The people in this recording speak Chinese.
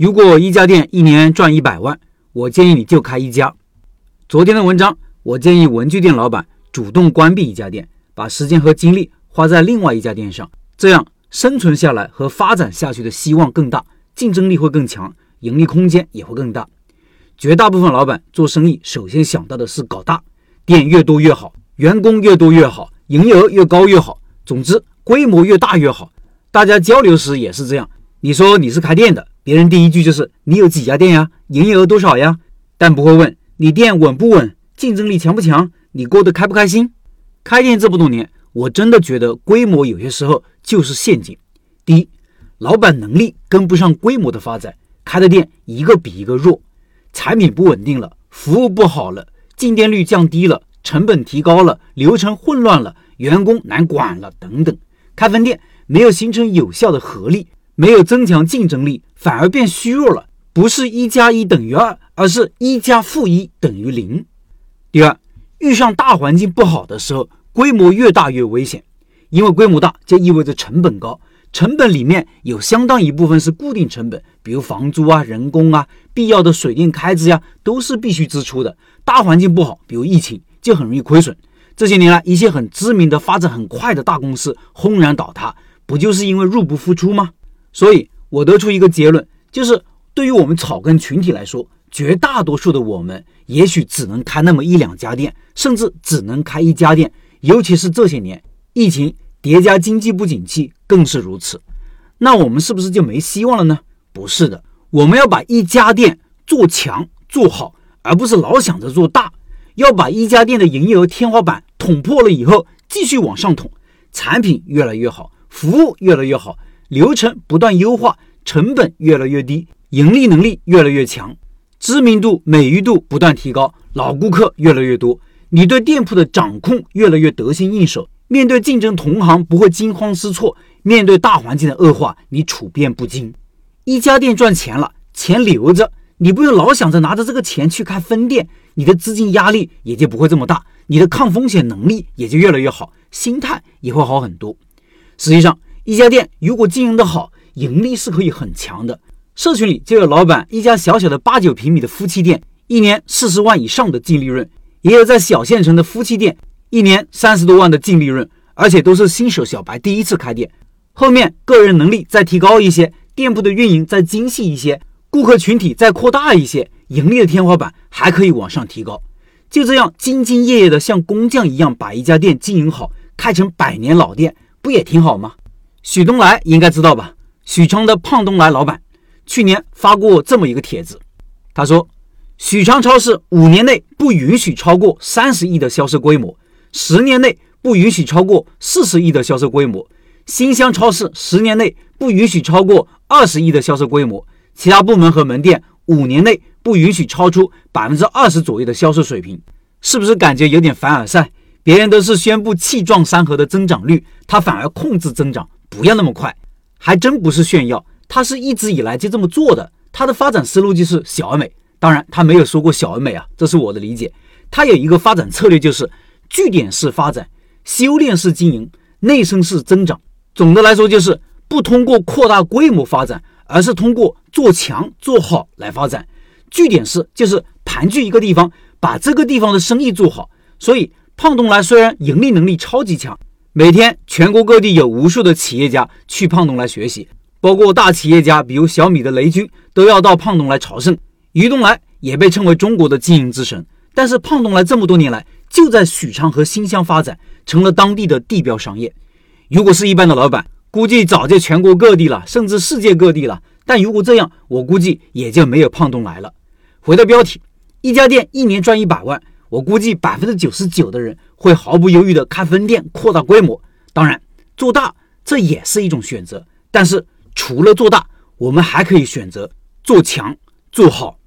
如果一家店一年赚一百万，我建议你就开一家。昨天的文章，我建议文具店老板主动关闭一家店，把时间和精力花在另外一家店上，这样生存下来和发展下去的希望更大，竞争力会更强，盈利空间也会更大。绝大部分老板做生意，首先想到的是搞大，店越多越好，员工越多越好，营业额越高越好。总之，规模越大越好。大家交流时也是这样。你说你是开店的，别人第一句就是你有几家店呀，营业额多少呀？但不会问你店稳不稳，竞争力强不强，你过得开不开心。开店这么多年，我真的觉得规模有些时候就是陷阱。第一，老板能力跟不上规模的发展，开的店一个比一个弱。产品不稳定了，服务不好了，进店率降低了，成本提高了，流程混乱了，员工难管了，等等。开分店没有形成有效的合力，没有增强竞争力，反而变虚弱了。不是一加一等于二，而是一加负一等于零。第二，遇上大环境不好的时候，规模越大越危险，因为规模大就意味着成本高。成本里面有相当一部分是固定成本，比如房租啊、人工啊、必要的水电开支呀，都是必须支出的。大环境不好，比如疫情，就很容易亏损。这些年来，一些很知名的、发展很快的大公司轰然倒塌，不就是因为入不敷出吗？所以，我得出一个结论，就是对于我们草根群体来说，绝大多数的我们，也许只能开那么一两家店，甚至只能开一家店。尤其是这些年，疫情。叠加经济不景气更是如此，那我们是不是就没希望了呢？不是的，我们要把一家店做强做好，而不是老想着做大。要把一家店的营业额天花板捅破了以后，继续往上捅，产品越来越好，服务越来越好，流程不断优化，成本越来越低，盈利能力越来越强，知名度、美誉度不断提高，老顾客越来越多，你对店铺的掌控越来越得心应手。面对竞争同行不会惊慌失措，面对大环境的恶化，你处变不惊。一家店赚钱了，钱留着，你不用老想着拿着这个钱去开分店，你的资金压力也就不会这么大，你的抗风险能力也就越来越好，心态也会好很多。实际上，一家店如果经营得好，盈利是可以很强的。社群里就有老板一家小小的八九平米的夫妻店，一年四十万以上的净利润，也有在小县城的夫妻店。一年三十多万的净利润，而且都是新手小白第一次开店。后面个人能力再提高一些，店铺的运营再精细一些，顾客群体再扩大一些，盈利的天花板还可以往上提高。就这样兢兢业业的像工匠一样把一家店经营好，开成百年老店，不也挺好吗？许东来应该知道吧？许昌的胖东来老板去年发过这么一个帖子，他说：许昌超市五年内不允许超过三十亿的销售规模。十年内不允许超过四十亿的销售规模，新乡超市十年内不允许超过二十亿的销售规模，其他部门和门店五年内不允许超出百分之二十左右的销售水平，是不是感觉有点凡尔赛？别人都是宣布气壮山河的增长率，他反而控制增长，不要那么快，还真不是炫耀，他是一直以来就这么做的，他的发展思路就是小而美，当然他没有说过小而美啊，这是我的理解，他有一个发展策略就是。据点式发展，修炼式经营，内生式增长。总的来说，就是不通过扩大规模发展，而是通过做强做好来发展。据点式就是盘踞一个地方，把这个地方的生意做好。所以，胖东来虽然盈利能力超级强，每天全国各地有无数的企业家去胖东来学习，包括大企业家，比如小米的雷军都要到胖东来朝圣。于东来也被称为中国的经营之神。但是，胖东来这么多年来。就在许昌和新乡发展，成了当地的地标商业。如果是一般的老板，估计早就全国各地了，甚至世界各地了。但如果这样，我估计也就没有胖东来了。回到标题，一家店一年赚一百万，我估计百分之九十九的人会毫不犹豫的开分店，扩大规模。当然，做大这也是一种选择。但是除了做大，我们还可以选择做强、做好。